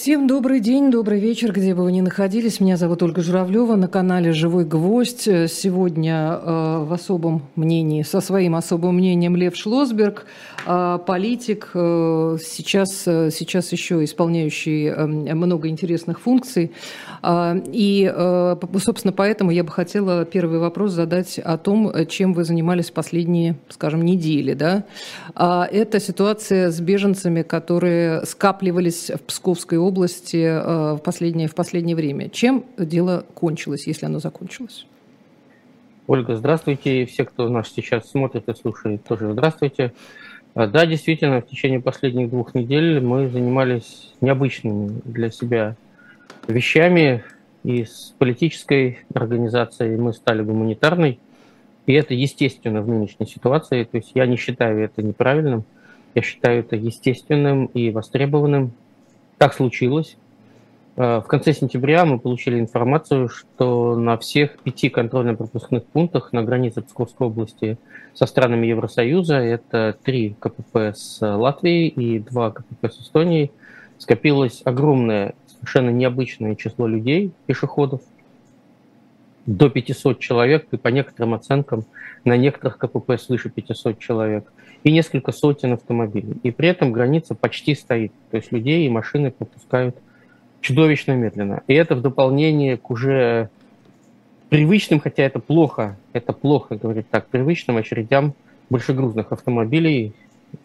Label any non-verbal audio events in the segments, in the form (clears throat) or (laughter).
Всем добрый день, добрый вечер, где бы вы ни находились. Меня зовут Ольга Журавлева на канале «Живой гвоздь». Сегодня э, в особом мнении, со своим особым мнением Лев Шлосберг, э, политик, э, сейчас, э, сейчас еще исполняющий э, много интересных функций. Э, и, э, собственно, поэтому я бы хотела первый вопрос задать о том, чем вы занимались последние, скажем, недели. Да? Э, это ситуация с беженцами, которые скапливались в Псковской области э, в последнее, в последнее время. Чем дело кончилось, если оно закончилось? Ольга, здравствуйте. И все, кто нас сейчас смотрит и слушает, тоже здравствуйте. А, да, действительно, в течение последних двух недель мы занимались необычными для себя вещами. И с политической организацией мы стали гуманитарной. И это естественно в нынешней ситуации. То есть я не считаю это неправильным. Я считаю это естественным и востребованным. Так случилось. Э, в конце сентября мы получили информацию, что на всех пяти контрольно-пропускных пунктах на границе Псковской области со странами Евросоюза, это три КПП с Латвией и два КПП с Эстонией, скопилось огромное, совершенно необычное число людей, пешеходов, до 500 человек, и по некоторым оценкам на некоторых КПП свыше 500 человек и несколько сотен автомобилей. И при этом граница почти стоит. То есть людей и машины пропускают чудовищно медленно. И это в дополнение к уже привычным, хотя это плохо, это плохо говорить так, привычным очередям большегрузных автомобилей,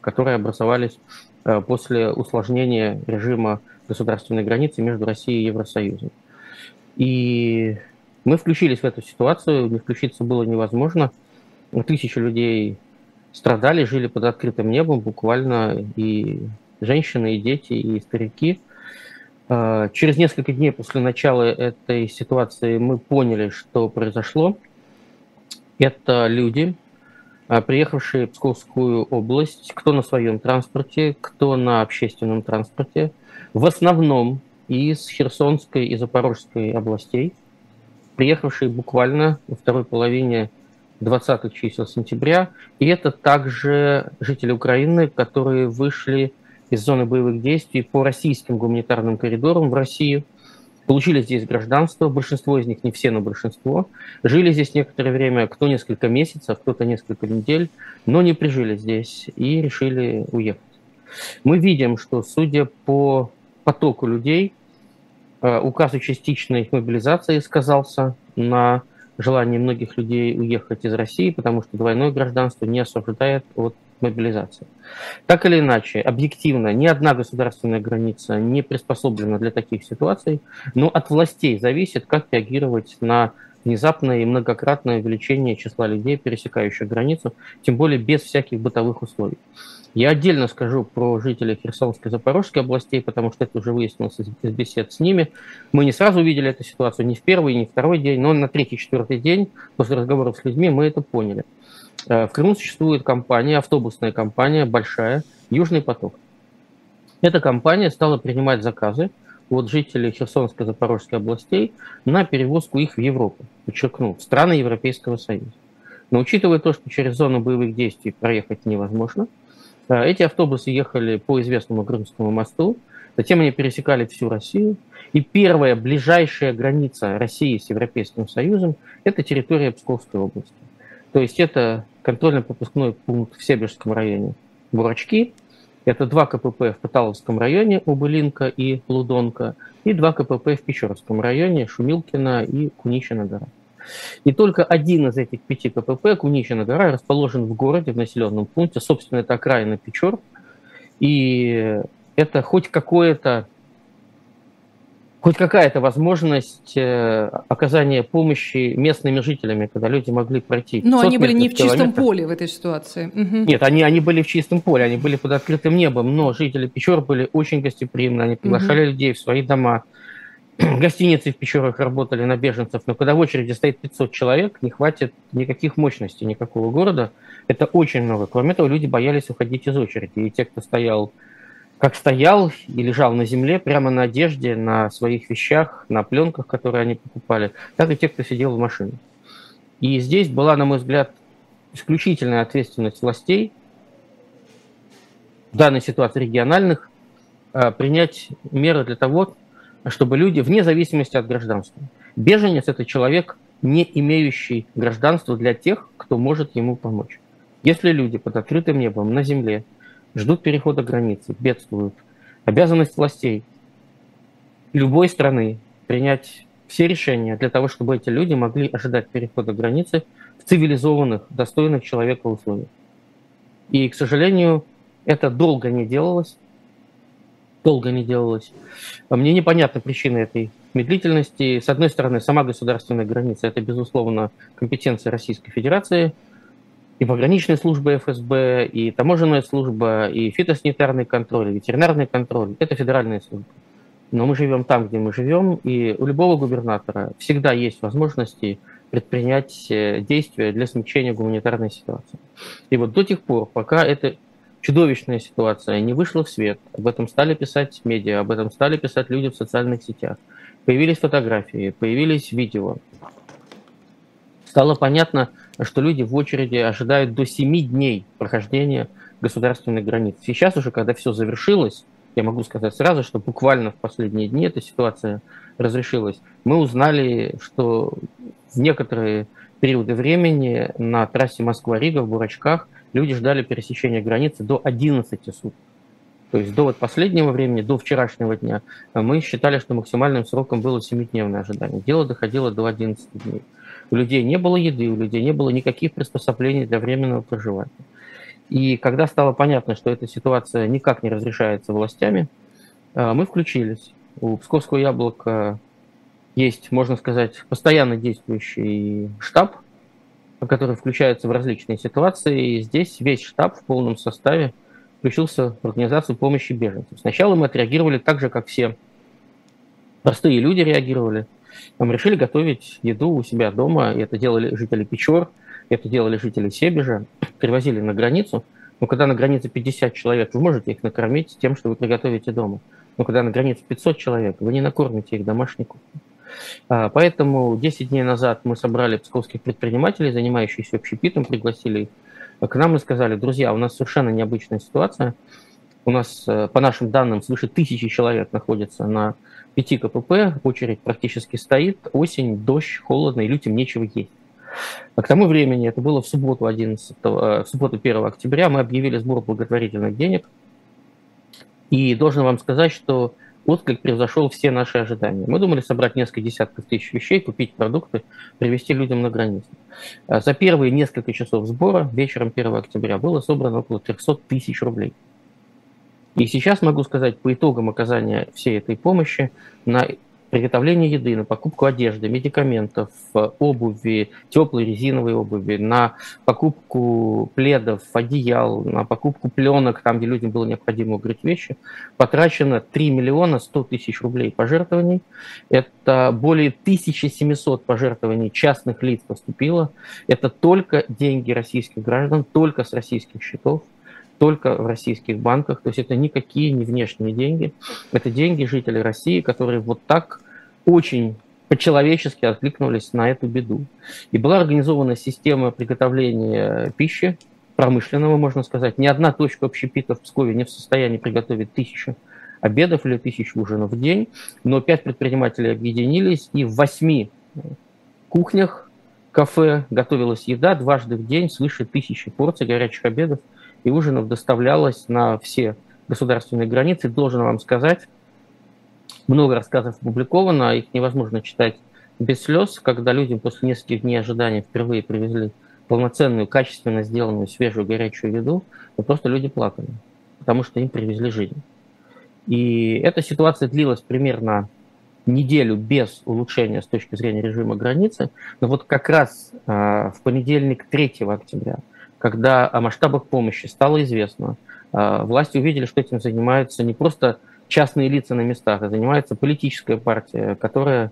которые образовались э, после усложнения режима государственной границы между Россией и Евросоюзом. И мы включились в эту ситуацию, не включиться было невозможно. Тысячи людей страдали, жили под открытым небом, буквально и женщины, и дети, и старики. А, через несколько дней после начала этой ситуации мы поняли, что произошло. Это люди, а, приехавшие в Псковскую область, кто на своем транспорте, кто на общественном транспорте, в основном из Херсонской и Запорожской областей, приехавшие буквально во второй половине 20 чисел сентября. И это также жители Украины, которые вышли из зоны боевых действий по российским гуманитарным коридорам в Россию, получили здесь гражданство, большинство из них, не все, но большинство, жили здесь некоторое время, кто несколько месяцев, кто-то несколько недель, но не прижили здесь и решили уехать. Мы видим, что, судя по потоку людей, э, указ о частичной мобилизации сказался на желание многих людей уехать из России, потому что двойное гражданство не освобождает от мобилизации. Так или иначе, объективно, ни одна государственная граница не приспособлена для таких ситуаций, но от властей зависит, как реагировать на внезапное и многократное увеличение числа людей, пересекающих границу, тем более без всяких бытовых условий. Я отдельно скажу про жителей Херсонской и Запорожской областей, потому что это уже выяснилось из бесед с ними. Мы не сразу увидели эту ситуацию, не в первый, не в второй день, но на третий-четвертый день после разговоров с людьми мы это поняли. Э, в Крыму существует компания, автобусная компания, большая, Южный поток. Эта компания стала принимать заказы от жителей Херсонской и Запорожской областей на перевозку их в Европу, подчеркну, в страны Европейского Союза. Но учитывая то, что через зону боевых действий проехать невозможно, эти автобусы ехали по известному Крымскому мосту, затем они пересекали всю Россию, и первая ближайшая граница России с Европейским Союзом – это территория Псковской области. То есть это контрольно-пропускной пункт в Себежском районе Бурачки, это два КПП в Паталовском районе Убылинка и Лудонка, и два КПП в Печорском районе Шумилкина и Куничина гора. И только один из этих пяти КПП, Куничина гора, расположен в городе, в населенном пункте. Собственно, это окраина Печор. И это хоть какое-то хоть какая-то возможность э, оказания помощи местными жителями, когда люди могли пройти. Но они были не в чистом поле в этой ситуации. Угу. Нет, они, они были в чистом поле, они были под открытым небом, но жители Печор были очень гостеприимны, они приглашали угу. людей в свои дома. (clears throat) Гостиницы в Печорах работали на беженцев, но когда в очереди стоит 500 человек, не хватит никаких мощностей, никакого города. Это очень много. Кроме того, люди боялись уходить из очереди. И те, кто стоял как стоял и лежал на земле, прямо на одежде, на своих вещах, на пленках, которые они покупали, так и те, кто сидел в машине. И здесь была, на мой взгляд, исключительная ответственность властей, в данной ситуации региональных, принять меры для того, чтобы люди, вне зависимости от гражданства, беженец – это человек, не имеющий гражданства для тех, кто может ему помочь. Если люди под открытым небом на земле ждут перехода границы, бедствуют, обязанность властей любой страны принять все решения для того, чтобы эти люди могли ожидать перехода границы в цивилизованных, достойных человека условиях. И, к сожалению, это долго не делалось. Долго не делалось. Мне непонятна причина этой медлительности. С одной стороны, сама государственная граница – это, безусловно, компетенция Российской Федерации, и пограничная служба ФСБ, и таможенная служба, и фитосанитарный контроль, и ветеринарный контроль – это федеральная служба. Но мы живем там, где мы живем, и у любого губернатора всегда есть возможности предпринять э, действия для смягчения гуманитарной ситуации. И вот до тех пор, пока эта чудовищная ситуация не вышла в свет, об этом стали писать медиа, об этом стали писать люди в социальных сетях, появились фотографии, появились видео, стало понятно, что люди в очереди ожидают до 7 дней прохождения государственной границы. Сейчас уже, когда все завершилось, я могу сказать сразу, что буквально в последние дни эта ситуация разрешилась. Мы узнали, что в некоторые периоды времени на трассе Москва-Рига в Бурачках люди ждали пересечения границы до 11 суток. То есть до вот последнего времени, до вчерашнего дня, мы считали, что максимальным сроком было 7-дневное ожидание. Дело доходило до 11 дней. У людей не было еды, у людей не было никаких приспособлений для временного проживания. И когда стало понятно, что эта ситуация никак не разрешается властями, э, мы включились. У Псковского яблока есть, можно сказать, постоянно действующий штаб, который включается в различные ситуации. И здесь весь штаб в полном составе включился в организацию помощи беженцам. Сначала мы отреагировали так же, как все простые люди реагировали. Мы решили готовить еду у себя дома. И это делали жители Печор, это делали жители Себежа, (clears throat) перевозили на границу. Но когда на границе 50 человек, вы можете их накормить тем, что вы приготовите дома. Но когда на границе 500 человек, вы не накормите их домашней кухней. А, поэтому 10 дней назад мы собрали псковских предпринимателей, занимающихся общепитом, пригласили их к нам и сказали, друзья, у нас совершенно необычная ситуация. У нас, э, по нашим данным, свыше тысячи человек находится на 5 КПП, очередь практически стоит, осень, дождь, холодно, и людям нечего есть. А к тому времени, это было в субботу, 11, э, в субботу 1 октября, мы объявили сбор благотворительных денег. И должен вам сказать, что отклик превзошел все наши ожидания. Мы думали собрать несколько десятков тысяч вещей, купить продукты, привезти людям на границу. А за первые несколько часов сбора вечером 1 октября было собрано около 300 тысяч рублей. И сейчас могу сказать, по итогам оказания всей этой помощи на приготовление еды, на покупку одежды, медикаментов, обуви, теплой резиновой обуви, на покупку пледов, одеял, на покупку пленок, там, где людям было необходимо укрыть вещи, потрачено 3 миллиона 100 тысяч рублей пожертвований. Это более 1700 пожертвований частных лиц поступило. Это только деньги российских граждан, только с российских счетов только в российских банках, то есть это никакие не внешние деньги, это деньги жителей России, которые вот так очень по-человечески откликнулись на эту беду. И была организована система приготовления пищи, промышленного, можно сказать. Ни одна точка общепита в Пскове не в состоянии приготовить тысячу обедов или тысячу ужинов в день, но пять предпринимателей объединились, и в восьми кухнях кафе готовилась еда дважды в день, свыше тысячи порций горячих обедов и ужинов доставлялось на все государственные границы. Должен вам сказать, много рассказов опубликовано, их невозможно читать без слез, когда людям после нескольких дней ожидания впервые привезли полноценную, качественно сделанную, свежую, горячую еду, то просто люди плакали, потому что им привезли жизнь. И эта ситуация длилась примерно неделю без улучшения с точки зрения режима границы, но вот как раз э, в понедельник 3 октября, когда о масштабах помощи стало известно, э, власти увидели, что этим занимаются не просто частные лица на местах, а занимается политическая партия, которая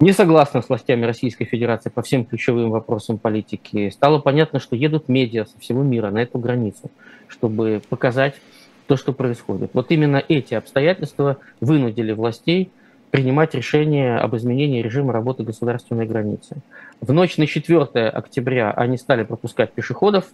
не согласна с властями Российской Федерации по всем ключевым вопросам политики. Стало понятно, что едут медиа со всего мира на эту границу, чтобы показать то, что происходит. Вот именно эти обстоятельства вынудили властей принимать решение об изменении режима работы государственной границы. В ночь на 4 октября они стали пропускать пешеходов,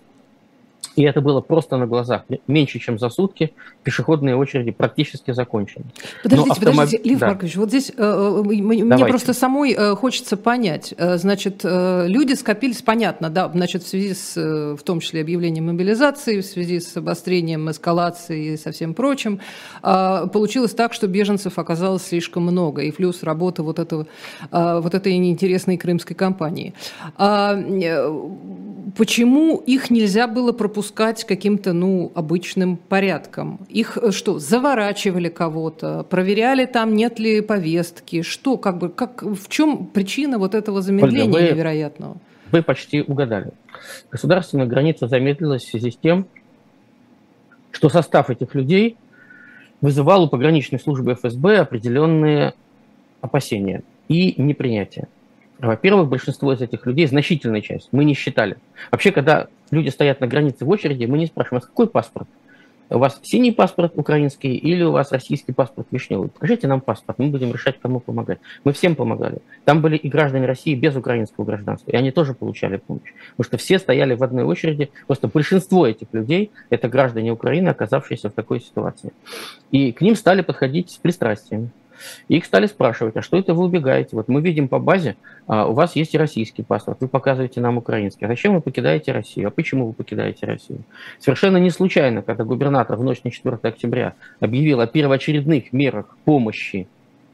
И это было просто на глазах. Меньше, чем за сутки пешеходные очереди практически закончены. Подождите, автомоб... подождите, Лев да. Маркович, вот здесь э, э мне Давайте. просто самой э, хочется понять. Э, значит, э, люди скопились, понятно, да, значит, в связи с, э, в том числе, объявлением мобилизации, в связи с обострением эскалации и со всем прочим, э, получилось так, что беженцев оказалось слишком много, и плюс работа вот, этого, э, вот этой неинтересной крымской компании. А, э, почему их нельзя было пропускать каким-то, ну, обычным порядком? Их э, что, заворачивали кого-то, проверяли там, нет ли повестки, что, как бы, как, в чем причина вот этого замедления Ольга, вы, невероятного? Вы почти угадали. Государственная граница замедлилась в связи с тем, что состав этих людей вызывал у пограничной службы ФСБ определенные опасения и непринятие. Во-первых, большинство из этих людей, значительная часть, мы не считали. Вообще, когда люди стоят на границе в очереди, мы не спрашиваем, а какой паспорт? У вас синий паспорт украинский или у вас российский паспорт вишневый? Покажите нам паспорт, мы будем решать, кому помогать. Мы всем помогали. Там были и граждане России без украинского гражданства, и они тоже получали помощь. Потому что все стояли в одной очереди, просто большинство этих людей – это граждане Украины, оказавшиеся в такой ситуации. И к ним стали подходить с пристрастием. И их стали спрашивать, а что это вы убегаете? Вот мы видим по базе, а, у вас есть и российский паспорт, вы показываете нам украинский. А зачем вы покидаете Россию? А почему вы покидаете Россию? Совершенно не случайно, когда губернатор в ночь на 4 октября объявил о первоочередных мерах помощи,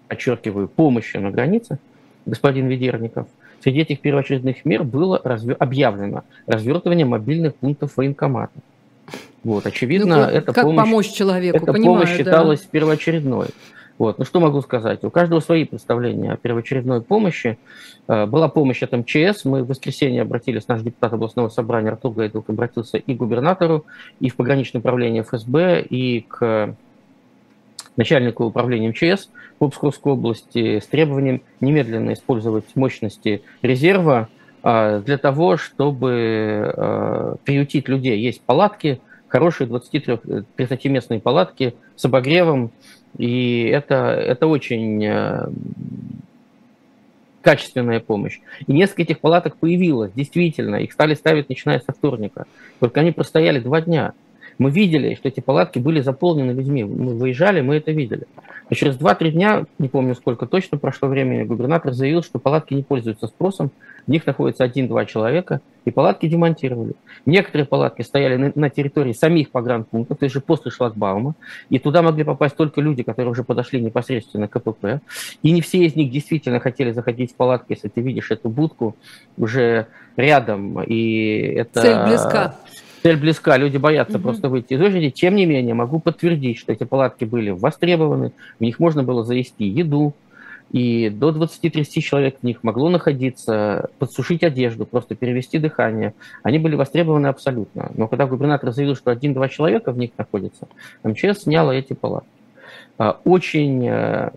подчеркиваю, помощи на границе, господин Ведерников, среди этих первоочередных мер было разве... объявлено развертывание мобильных пунктов военкомата. Вот, очевидно, ну, это как помощь, помочь человеку, эта понимаю, помощь считалась да. первоочередной. Вот. Ну что могу сказать? У каждого свои представления о первоочередной помощи. Э, была помощь от МЧС. Мы в воскресенье обратились, наш депутат областного собрания Артур Гайдук обратился и к губернатору, и в пограничное управление ФСБ, и к начальнику управления МЧС в Псковской области с требованием немедленно использовать мощности резерва э, для того, чтобы э, приютить людей. Есть палатки, хорошие 23-30-местные палатки с обогревом, и это, это очень э, качественная помощь. И несколько этих палаток появилось, действительно, их стали ставить начиная со вторника. Только они простояли два дня. Мы видели, что эти палатки были заполнены людьми. Мы выезжали, мы это видели. А через 2-3 дня, не помню сколько точно прошло времени, губернатор заявил, что палатки не пользуются спросом, в них находится один-два человека, и палатки демонтировали. Некоторые палатки стояли на, на территории самих погранпунктов, то есть же после шлагбаума, и туда могли попасть только люди, которые уже подошли непосредственно к КПП. И не все из них действительно хотели заходить в палатки, если ты видишь эту будку уже рядом. И это... Цель близка. Цель близка, люди боятся угу. просто выйти из очереди. Тем не менее, могу подтвердить, что эти палатки были востребованы, в них можно было завести еду, и до 20-30 человек в них могло находиться, подсушить одежду, просто перевести дыхание. Они были востребованы абсолютно. Но когда губернатор заявил, что один-два человека в них находятся, МЧС сняла эти палатки. А, очень э,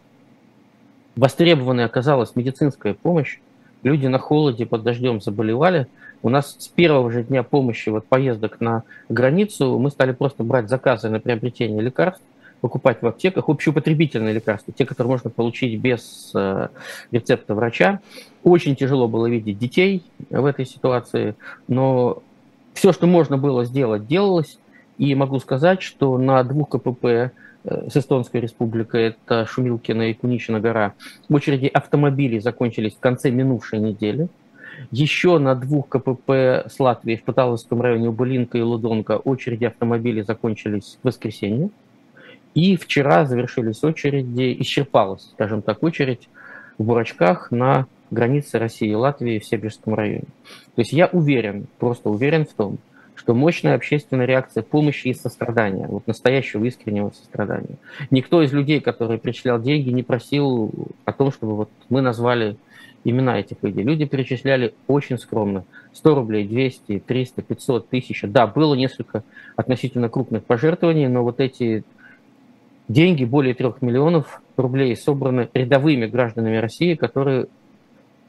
востребованной оказалась медицинская помощь. Люди на холоде под дождем заболевали. У нас с первого же дня помощи, вот поездок на границу, мы стали просто брать заказы на приобретение лекарств покупать в аптеках общеупотребительные лекарства, те, которые можно получить без э, рецепта врача. Очень тяжело было видеть детей в этой ситуации, но все, что можно было сделать, делалось. И могу сказать, что на двух КПП э, с Эстонской республикой, это Шумилкина и Куничина гора, очереди автомобилей закончились в конце минувшей недели. Еще на двух КПП с Латвией в Паталовском районе Убылинка и Лудонка очереди автомобилей закончились в воскресенье. И вчера завершились очереди, исчерпалась, скажем так, очередь в Бурачках на границе России и Латвии в Себежском районе. То есть я уверен, просто уверен в том, что мощная общественная реакция помощи и сострадания, вот настоящего искреннего сострадания. Никто из людей, которые перечислял деньги, не просил о том, чтобы вот мы назвали имена этих людей. Люди перечисляли очень скромно. 100 рублей, 200, 300, 500, 1000. Да, было несколько относительно крупных пожертвований, но вот эти деньги, более трех миллионов рублей, собраны рядовыми гражданами России, которые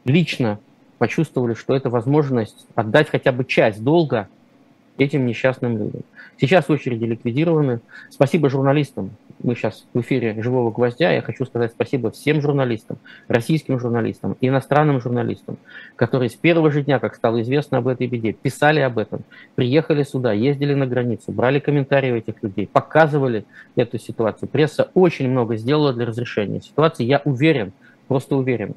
лично почувствовали, что это возможность отдать хотя бы часть долга этим несчастным людям. Сейчас очереди ликвидированы. Спасибо журналистам. Мы сейчас в эфире «Живого гвоздя». Я хочу сказать спасибо всем журналистам, российским журналистам, иностранным журналистам, которые с первого же дня, как стало известно об этой беде, писали об этом, приехали сюда, ездили на границу, брали комментарии у этих людей, показывали эту ситуацию. Пресса очень много сделала для разрешения ситуации. Я уверен, просто уверен,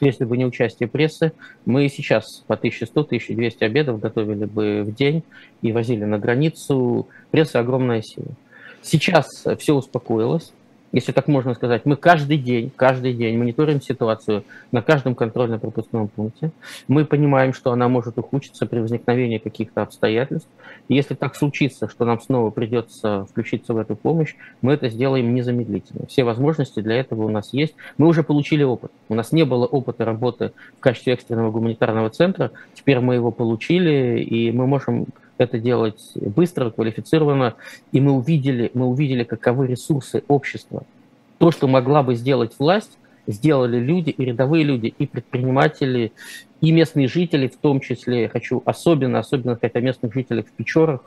если бы не участие прессы, мы сейчас по 1100-1200 обедов готовили бы в день и возили на границу. Пресса огромная сила. Сейчас все успокоилось если так можно сказать, мы каждый день, каждый день мониторим ситуацию на каждом контрольно-пропускном пункте. Мы понимаем, что она может ухудшиться при возникновении каких-то обстоятельств. Если так случится, что нам снова придется включиться в эту помощь, мы это сделаем незамедлительно. Все возможности для этого у нас есть. Мы уже получили опыт. У нас не было опыта работы в качестве экстренного гуманитарного центра. Теперь мы его получили, и мы можем это делать быстро, квалифицированно, и мы увидели, мы увидели, каковы ресурсы общества. То, что могла бы сделать власть, сделали люди, и рядовые люди, и предприниматели, и местные жители, в том числе, я хочу особенно, особенно сказать о местных жителях в Печорах,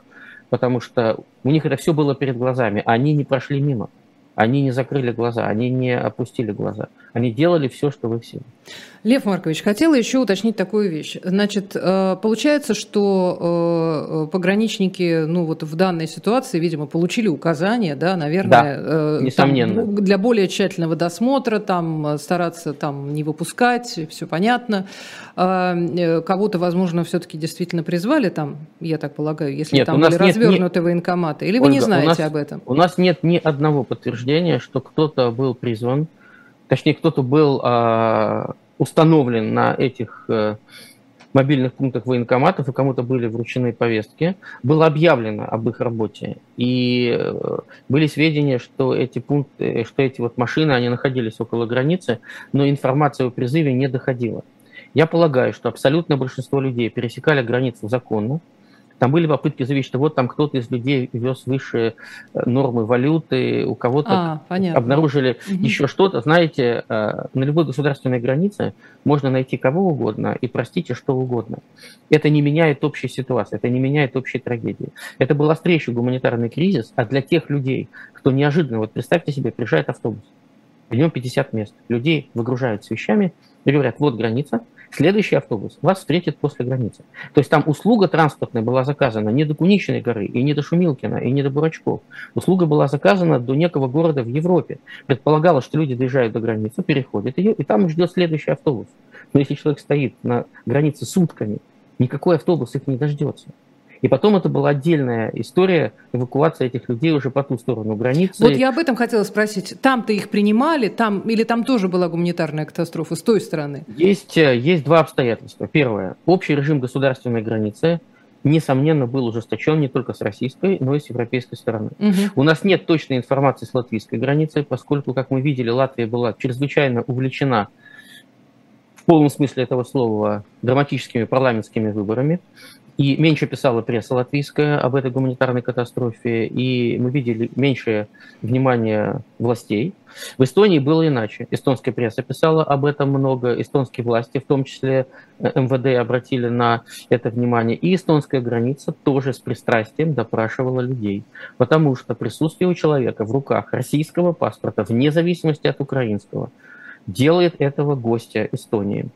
потому что у них это все было перед глазами, они не прошли мимо. Они не закрыли глаза, они не опустили глаза. Они делали все, что вы все. Лев Маркович, хотела еще уточнить такую вещь. Значит, э, получается, что э, пограничники, ну вот в данной ситуации, видимо, получили указания, да, наверное, да, э, несомненно. Там, для более тщательного досмотра, там стараться там не выпускать, все понятно. Кого-то, возможно, все-таки действительно призвали там, я так полагаю, если нет, там были нет, развернуты нет, военкоматы, или Ольга, вы не знаете нас, об этом? У нас нет ни одного подтверждения, что кто-то был призван, точнее, кто-то был а, установлен на этих а, мобильных пунктах военкоматов, и кому-то были вручены повестки, было объявлено об их работе. И э, были сведения, что эти пункты, что эти вот машины, они находились около границы, но информация о призыве не доходила. Я полагаю, что абсолютное большинство людей пересекали границу законно, там были попытки заявить, что вот там кто-то из людей вез выше э, нормы валюты, у кого-то а, обнаружили угу. еще что-то. Знаете, э, на любой государственной границе можно найти кого угодно и, простите, что угодно. Это не меняет общей ситуации, это не меняет общей трагедии. Это был острейший гуманитарный кризис, а для тех людей, кто неожиданно, вот представьте себе, приезжает автобус, в нем 50 мест, людей выгружают с вещами и говорят, вот граница, Следующий автобус вас встретит после границы. То есть там услуга транспортная была заказана не до Куничной горы, и не до Шумилкина, и не до Бурачков. Услуга была заказана до некого города в Европе. Предполагалось, что люди доезжают до границы, переходят ее, и там ждет следующий автобус. Но если человек стоит на границе сутками, никакой автобус их не дождется. И потом это была отдельная история эвакуации этих людей уже по ту сторону границы. Вот я об этом хотела спросить. Там-то их принимали, там или там тоже была гуманитарная катастрофа с той стороны? Есть, э, есть два обстоятельства. Первое. Общий режим государственной границы несомненно, был ужесточен не только с российской, но и с европейской стороны. Угу. У нас нет точной информации с латвийской границей, поскольку, как мы видели, Латвия была чрезвычайно увлечена в полном смысле этого слова драматическими парламентскими выборами. И меньше писала пресса латвийская об этой гуманитарной катастрофе, и мы видели меньшее внимание властей. В Эстонии было иначе. Эстонская пресса писала об этом много, эстонские власти, в том числе э, МВД, обратили на это внимание. И эстонская граница тоже с пристрастием допрашивала людей, потому что присутствие у человека в руках российского паспорта, вне зависимости от украинского, делает этого гостя Эстонии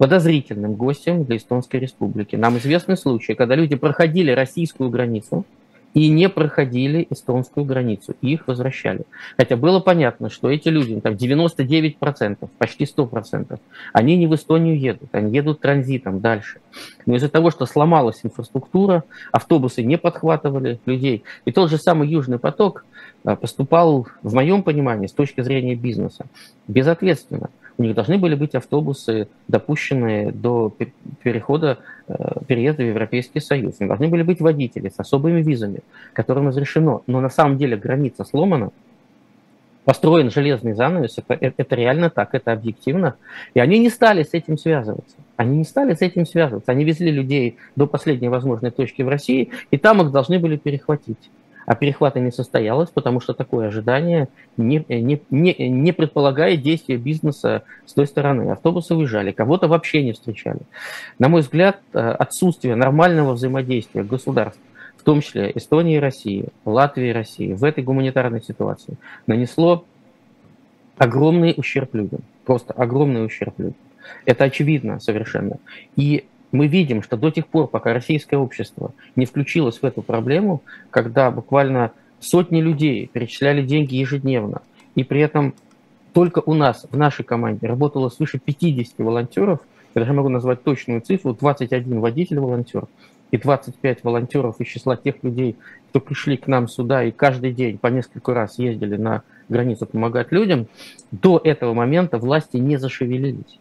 подозрительным гостем для Эстонской Республики. Нам известны случаи, когда люди проходили российскую границу и не проходили эстонскую границу, и их возвращали. Хотя было понятно, что эти люди, там 99%, почти 100%, они не в Эстонию едут, они едут транзитом дальше. Но из-за того, что сломалась инфраструктура, автобусы не подхватывали людей, и тот же самый Южный поток а, поступал, в моем понимании, с точки зрения бизнеса, безответственно у них должны были быть автобусы, допущенные до перехода, э, переезда в Европейский Союз. У них должны были быть водители с особыми визами, которым разрешено. Но на самом деле граница сломана, построен железный занавес, это, э, это реально так, это объективно. И они не стали с этим связываться. Они не стали с этим связываться. Они везли людей до последней возможной точки в России, и там их должны были перехватить. А перехвата не состоялось, потому что такое ожидание не, не, не, не предполагает действия бизнеса с той стороны. Автобусы уезжали, кого-то вообще не встречали. На мой взгляд, э, отсутствие нормального взаимодействия государств, в том числе Эстонии и России, Латвии и России, в этой гуманитарной ситуации нанесло огромный ущерб людям. Просто огромный ущерб людям. Это очевидно совершенно. И мы видим, что до тех пор, пока российское общество не включилось в эту проблему, когда буквально сотни людей перечисляли деньги ежедневно, и при этом только у нас, в нашей команде, работало свыше 50 волонтеров, я даже могу назвать точную цифру, 21 водитель-волонтер и 25 волонтеров из числа тех людей, кто пришли к нам сюда и каждый день по несколько раз ездили на границу помогать людям, до этого момента власти не зашевелились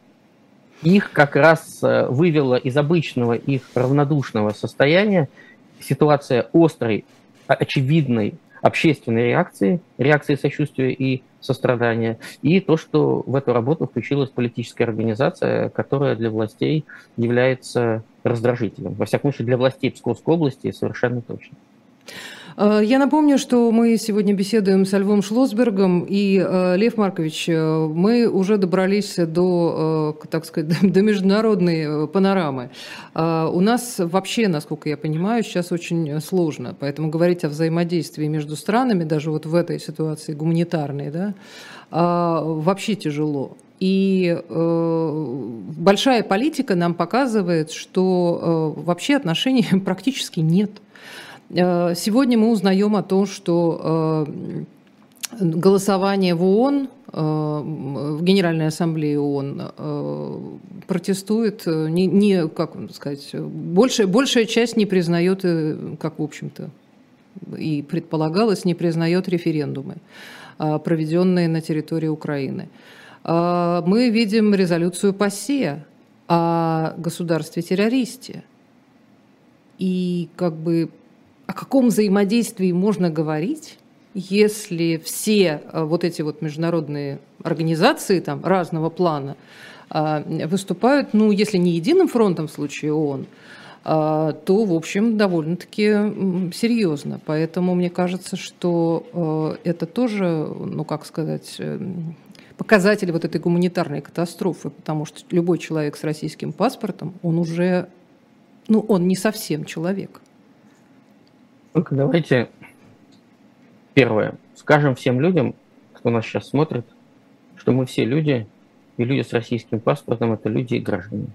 их как раз э, вывела из обычного их равнодушного состояния ситуация острой, очевидной общественной реакции, реакции сочувствия и сострадания, и то, что в эту работу включилась политическая организация, которая для властей является раздражителем. Во всяком случае, для властей Псковской области совершенно точно. Э, я напомню, что мы сегодня беседуем с Львом Шлосбергом, и, э, Лев Маркович, э, мы уже добрались до, так сказать, (laughs) до международной панорамы. У нас вообще, насколько я понимаю, сейчас очень сложно, поэтому говорить о взаимодействии между странами, даже вот в этой ситуации гуманитарной, да, вообще тяжело. И э, большая политика нам показывает, что э, вообще отношений (laughs) практически нет. Э, сегодня мы узнаем о том, что э, голосование в ООН, э, в Генеральной Ассамблее ООН протестует, не, не как сказать, большая, большая часть не признает, как в общем-то и предполагалось, не признает референдумы, проведенные на территории Украины. Мы видим резолюцию ПАСЕ о государстве-террористе. И как бы о каком взаимодействии можно говорить, если все э, вот эти вот международные организации там, разного плана э, выступают, ну, если не единым фронтом в случае ООН, э, то, в общем, довольно-таки серьезно. Поэтому мне кажется, что это тоже, ну, как сказать, показатель вот этой гуманитарной катастрофы, потому что любой человек с российским паспортом, он уже, ну, он не совсем человек. Только давайте первое. Скажем всем людям, кто нас сейчас смотрит, что мы все люди, и люди с российским паспортом – это люди и граждане.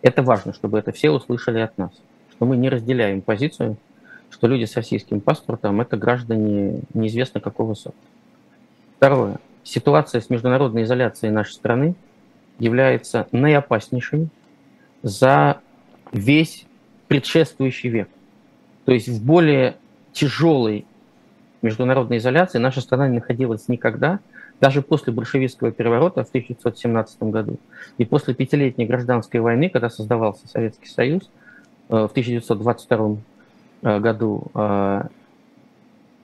Это важно, чтобы это все услышали от нас, что мы не разделяем позицию, что люди с российским паспортом – это граждане неизвестно какого сорта. Второе. Ситуация с международной изоляцией нашей страны является наиопаснейшей за весь предшествующий век. То есть в более тяжелой международной изоляции наша страна не находилась никогда, даже после большевистского переворота в 1917 году и после пятилетней гражданской войны, когда создавался Советский Союз э, в 1922 э, году, э,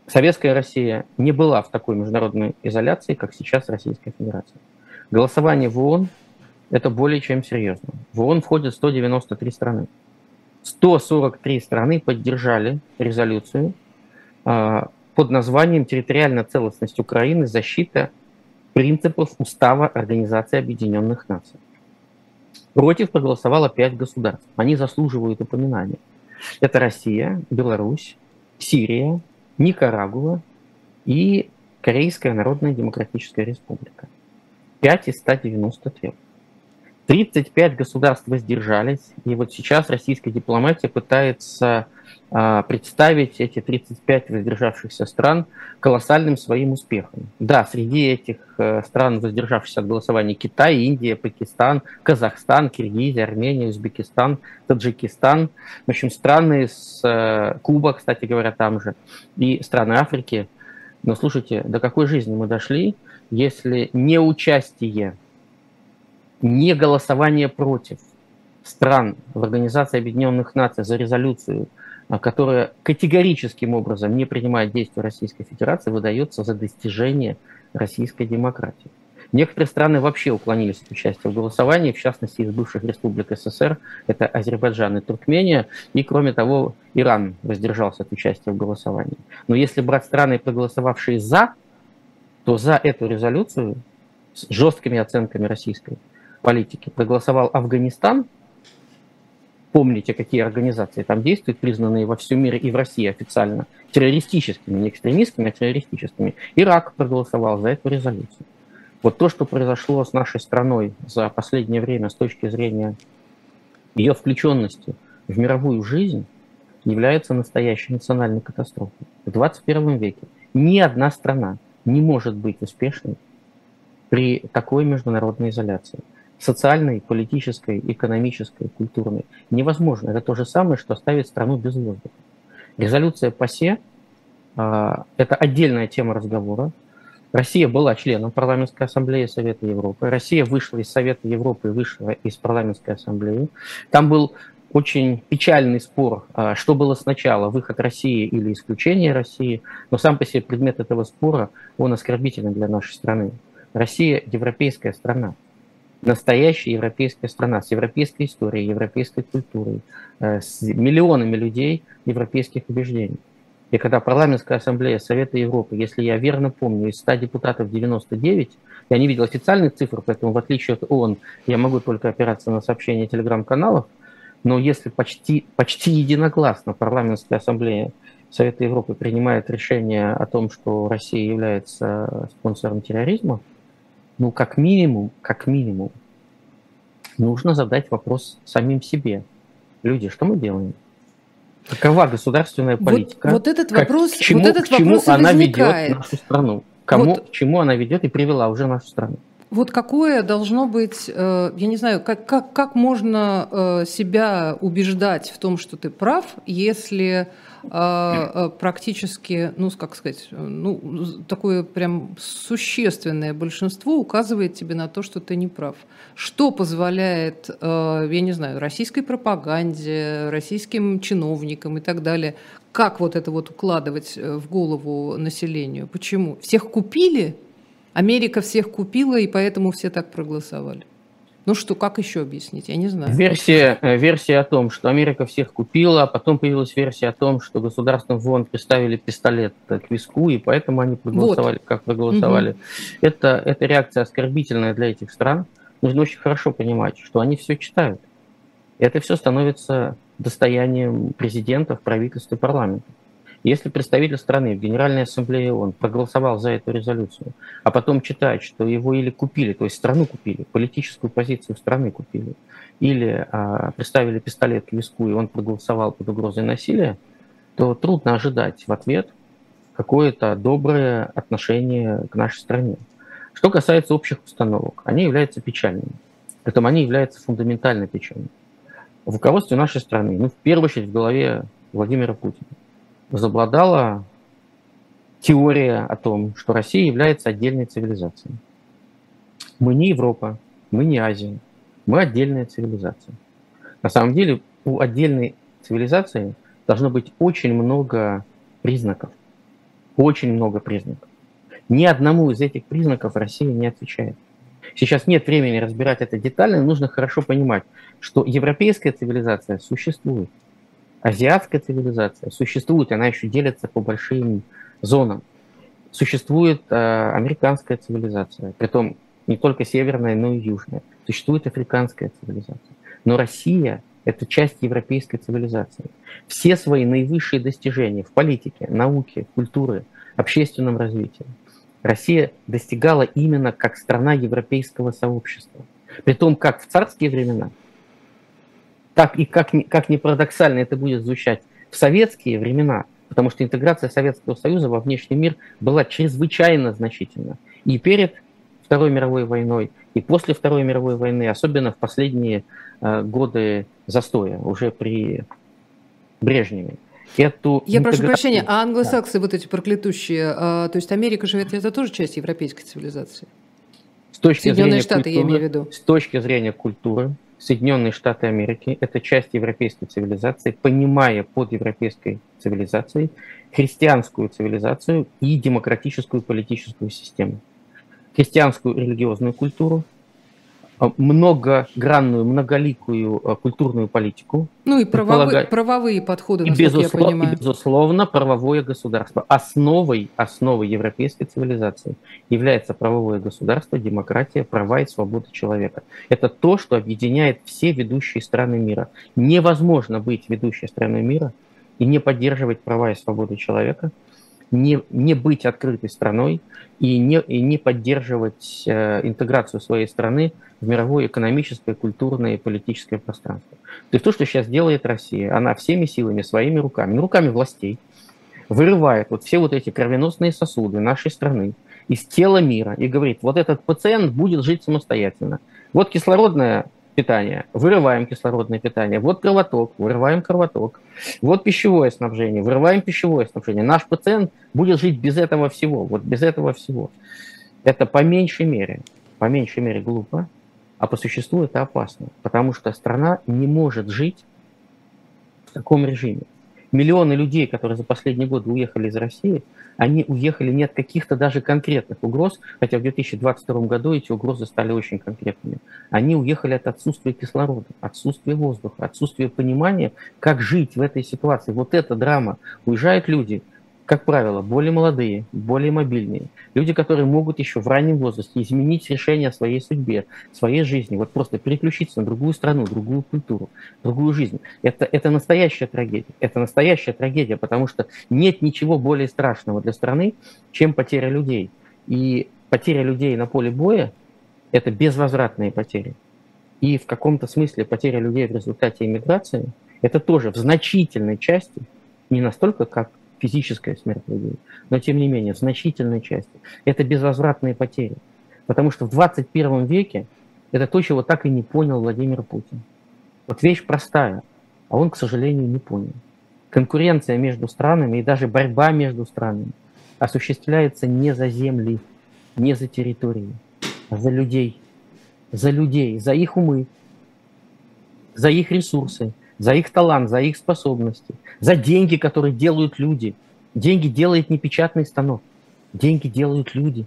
Советская Россия не была в такой международной изоляции, как сейчас Российская Федерация. Голосование в ООН – это более чем серьезно. В ООН входят 193 страны. 143 страны поддержали резолюцию а, под названием «Территориальная целостность Украины. Защита принципов Устава Организации Объединенных Наций». Против проголосовало пять государств. Они заслуживают упоминания. Это Россия, Беларусь, Сирия, Никарагуа и Корейская Народная Демократическая Республика. 5 из 193. 35 государств воздержались, и вот сейчас российская дипломатия пытается а, представить эти 35 воздержавшихся стран колоссальным своим успехом. Да, среди этих э, стран, воздержавшихся от голосования, Китай, Индия, Пакистан, Казахстан, Киргизия, Армения, Узбекистан, Таджикистан, в общем, страны с э, Куба, кстати говоря, там же, и страны Африки. Но слушайте, до какой жизни мы дошли, если не участие не голосование против стран в Организации Объединенных Наций за резолюцию, а, которая категорическим образом не принимает действия Российской Федерации, выдается за достижение российской демократии. Некоторые страны вообще уклонились от участия в голосовании, в частности, из бывших республик СССР, это Азербайджан и Туркмения, и, кроме того, Иран воздержался от участия в голосовании. Но если брать страны, проголосовавшие «за», то за эту резолюцию с жесткими оценками российской политики проголосовал Афганистан, помните, какие организации там действуют, признанные во всем мире и в России официально, террористическими, не экстремистскими, а террористическими. Ирак проголосовал за эту резолюцию. Вот то, что произошло с нашей страной за последнее время с точки зрения ее включенности в мировую жизнь, является настоящей национальной катастрофой. В 21 веке ни одна страна не может быть успешной при такой международной изоляции. Социальной, политической, экономической, культурной. Невозможно. Это то же самое, что оставить страну без воздуха. Резолюция ПАСЕ а, – это отдельная тема разговора. Россия была членом Парламентской ассамблеи Совета Европы. Россия вышла из Совета Европы и вышла из Парламентской ассамблеи. Там был очень печальный спор, а, что было сначала, выход России или исключение России. Но сам по себе предмет этого спора, он оскорбительный для нашей страны. Россия – европейская страна. Настоящая европейская страна с европейской историей, европейской культурой, э, с миллионами людей европейских убеждений. И когда парламентская ассамблея Совета Европы, если я верно помню, из 100 депутатов 99, я не видел официальных цифр, поэтому в отличие от ООН я могу только опираться на сообщения телеграм-каналов, но если почти, почти единогласно парламентская ассамблея Совета Европы принимает решение о том, что Россия является спонсором терроризма, ну, как минимум, как минимум, нужно задать вопрос самим себе. Люди, что мы делаем? Какова государственная политика? Вот, вот этот вопрос, как, к чему, вот этот к чему вопрос она возникает. ведет нашу страну? Кому, вот. к чему она ведет и привела уже нашу страну? Вот какое должно быть, э, я не знаю, как, как, как можно э, себя убеждать в том, что ты прав, если практически, ну, как сказать, ну, такое прям существенное большинство указывает тебе на то, что ты не прав. Что позволяет, я не знаю, российской пропаганде, российским чиновникам и так далее, как вот это вот укладывать в голову населению? Почему? Всех купили? Америка всех купила, и поэтому все так проголосовали. Ну что, как еще объяснить? Я не знаю. Версия, э, версия о том, что Америка всех купила, а потом появилась версия о том, что государственным ВОН приставили пистолет к виску, и поэтому они проголосовали, вот. как проголосовали. Угу. Это, это реакция оскорбительная для этих стран. Нужно очень хорошо понимать, что они все читают. И это все становится достоянием президентов, правительства и парламента. Если представитель страны в Генеральной Ассамблее ООН проголосовал за эту резолюцию, а потом читает, что его или купили, то есть страну купили, политическую позицию страны купили, или а, приставили пистолет к виску, и он проголосовал под угрозой насилия, то трудно ожидать в ответ какое-то доброе отношение к нашей стране. Что касается общих установок, они являются печальными. Притом они являются фундаментально печальными. В руководстве нашей страны, ну, в первую очередь в голове Владимира Путина, возобладала теория о том, что Россия является отдельной цивилизацией. Мы не Европа, мы не Азия, мы отдельная цивилизация. На самом деле у отдельной цивилизации должно быть очень много признаков. Очень много признаков. Ни одному из этих признаков Россия не отвечает. Сейчас нет времени разбирать это детально, нужно хорошо понимать, что европейская цивилизация существует азиатская цивилизация существует, она еще делится по большим зонам. Существует э, американская цивилизация, притом не только северная, но и южная. Существует африканская цивилизация. Но Россия – это часть европейской цивилизации. Все свои наивысшие достижения в политике, науке, культуре, общественном развитии Россия достигала именно как страна европейского сообщества. Притом как в царские времена – так и как, как ни парадоксально это будет звучать, в советские времена, потому что интеграция Советского Союза во внешний мир была чрезвычайно значительна. И перед Второй мировой войной, и после Второй мировой войны, особенно в последние э, годы застоя, уже при Брежневе. Эту Я интеграцию... прошу прощения, а англосаксы да. вот эти проклятущие, э, то есть Америка живет, это тоже часть европейской цивилизации? С точки Соединенные зрения Штаты, культуры, я имею в виду. С точки зрения культуры, Соединенные Штаты Америки – это часть европейской цивилизации, понимая под европейской цивилизацией христианскую цивилизацию и демократическую политическую систему. христианскую религиозную культуру, многогранную, многоликую а, культурную политику. Ну и правовые, правовые подходы, и безусловно, я понимаю. И, безусловно, правовое государство. Основой, основой европейской цивилизации является правовое государство, демократия, права и свобода человека. Это то, что объединяет все ведущие страны мира. Невозможно быть ведущей страной мира и не поддерживать права и свободы человека – не, не быть открытой страной и не, и не поддерживать э, интеграцию своей страны в мировое экономическое, культурное и политическое пространство. То есть то, что сейчас делает Россия, она всеми силами, своими руками, не руками властей, вырывает вот все вот эти кровеносные сосуды нашей страны из тела мира и говорит, вот этот пациент будет жить самостоятельно. Вот кислородная питание, вырываем кислородное питание. Вот кровоток, вырываем кровоток. Вот пищевое снабжение, вырываем пищевое снабжение. Наш пациент будет жить без этого всего, вот без этого всего. Это по меньшей мере, по меньшей мере глупо, а по существу это опасно, потому что страна не может жить в таком режиме. Миллионы людей, которые за последние годы уехали из России – они уехали не от каких-то даже конкретных угроз, хотя в 2022 году эти угрозы стали очень конкретными. Они уехали от отсутствия кислорода, отсутствия воздуха, отсутствия понимания, как жить в этой ситуации. Вот эта драма. Уезжают люди, как правило, более молодые, более мобильные, люди, которые могут еще в раннем возрасте изменить решение о своей судьбе, своей жизни, вот просто переключиться на другую страну, другую культуру, другую жизнь. Это, это настоящая трагедия. Это настоящая трагедия, потому что нет ничего более страшного для страны, чем потеря людей. И потеря людей на поле боя – это безвозвратные потери. И в каком-то смысле потеря людей в результате иммиграции – это тоже в значительной части, не настолько, как физическая смерть людей, но тем не менее, в значительной части это безвозвратные потери. Потому что в 21 веке это то, чего так и не понял Владимир Путин. Вот вещь простая, а он, к сожалению, не понял. Конкуренция между странами и даже борьба между странами осуществляется не за земли, не за территории, а за людей. За людей, за их умы, за их ресурсы, за их талант, за их способности, за деньги, которые делают люди. Деньги делает не печатный станок, деньги делают люди.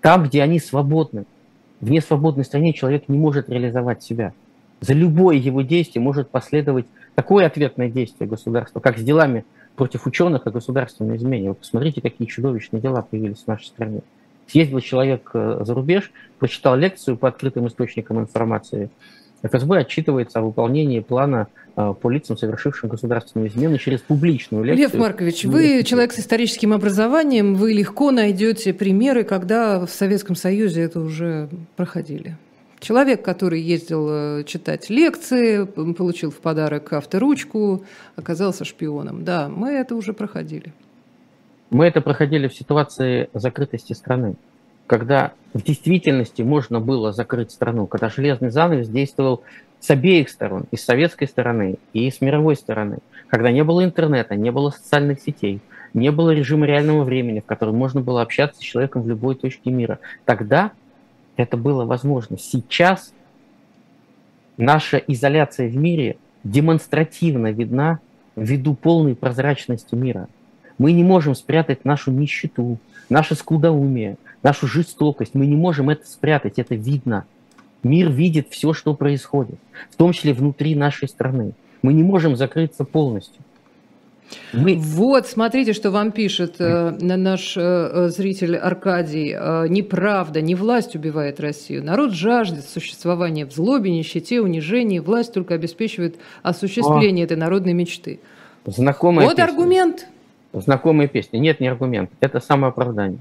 Там, где они свободны. В несвободной стране человек не может реализовать себя. За любое его действие может последовать такое ответное действие государства, как с делами против ученых о государственной измене. Вы посмотрите, какие чудовищные дела появились в нашей стране. Съездил человек э, за рубеж, прочитал лекцию по открытым источникам информации, ФСБ отчитывается о выполнении плана э, по лицам, совершившим государственную измену через публичную лекцию. Лев Маркович, вы человек с историческим образованием, вы легко найдете примеры, когда в Советском Союзе это уже проходили. Человек, который ездил э, читать лекции, получил в подарок авторучку, оказался шпионом. Да, мы это уже проходили. Мы это проходили в ситуации закрытости страны когда в действительности можно было закрыть страну, когда железный занавес действовал с обеих сторон, и с советской стороны, и с мировой стороны, когда не было интернета, не было социальных сетей, не было режима реального времени, в котором можно было общаться с человеком в любой точке мира. Тогда это было возможно. Сейчас наша изоляция в мире демонстративно видна ввиду полной прозрачности мира. Мы не можем спрятать нашу нищету, наше скудоумие, нашу жестокость. Мы не можем это спрятать, это видно. Мир видит все, что происходит, в том числе внутри нашей страны. Мы не можем закрыться полностью. Мы... Вот, смотрите, что вам пишет э, наш э, зритель Аркадий. Э, неправда, не власть убивает Россию. Народ жаждет существования в злобе, нищете, унижении. Власть только обеспечивает осуществление О. этой народной мечты. Знакомая вот песня. аргумент. Знакомая песня. Нет, не аргумент. Это самооправдание.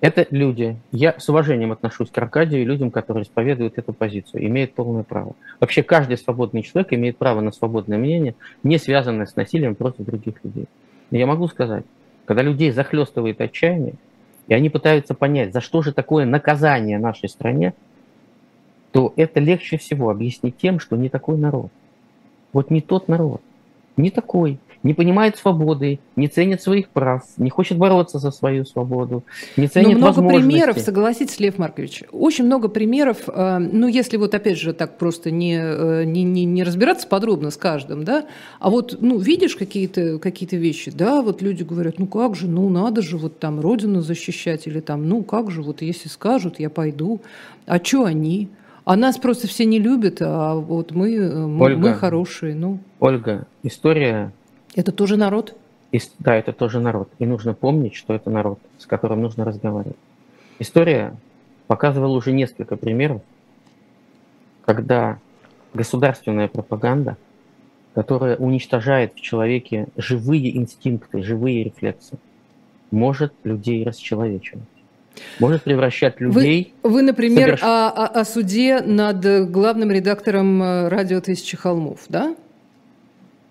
Это люди, я с уважением отношусь к Аркадию и людям, которые исповедуют эту позицию, имеют полное право. Вообще каждый свободный человек имеет право на свободное мнение, не связанное с насилием против других людей. Но я могу сказать, когда людей захлестывает отчаяние, и они пытаются понять, за что же такое наказание нашей стране, то это легче всего объяснить тем, что не такой народ. Вот не тот народ, не такой. Не понимает свободы, не ценит своих прав, не хочет бороться за свою свободу, не ценит Но много примеров, согласитесь, Лев Маркович, очень много примеров, э, ну, если вот опять же так просто не, э, не, не, не разбираться подробно с каждым, да, а вот, ну, видишь какие-то какие вещи, да, вот люди говорят, ну, как же, ну, надо же вот там родину защищать, или там, ну, как же, вот если скажут, я пойду, а что они? А нас просто все не любят, а вот мы, э, мы, мы хорошие. Ну. Ольга, история это тоже народ? И, да, это тоже народ. И нужно помнить, что это народ, с которым нужно разговаривать. История показывала уже несколько примеров, когда государственная пропаганда, которая уничтожает в человеке живые инстинкты, живые рефлексы, может людей расчеловечивать. Может превращать людей... Вы, вы например, соверш... о, о, о суде над главным редактором э, радио «Тысячи холмов», да?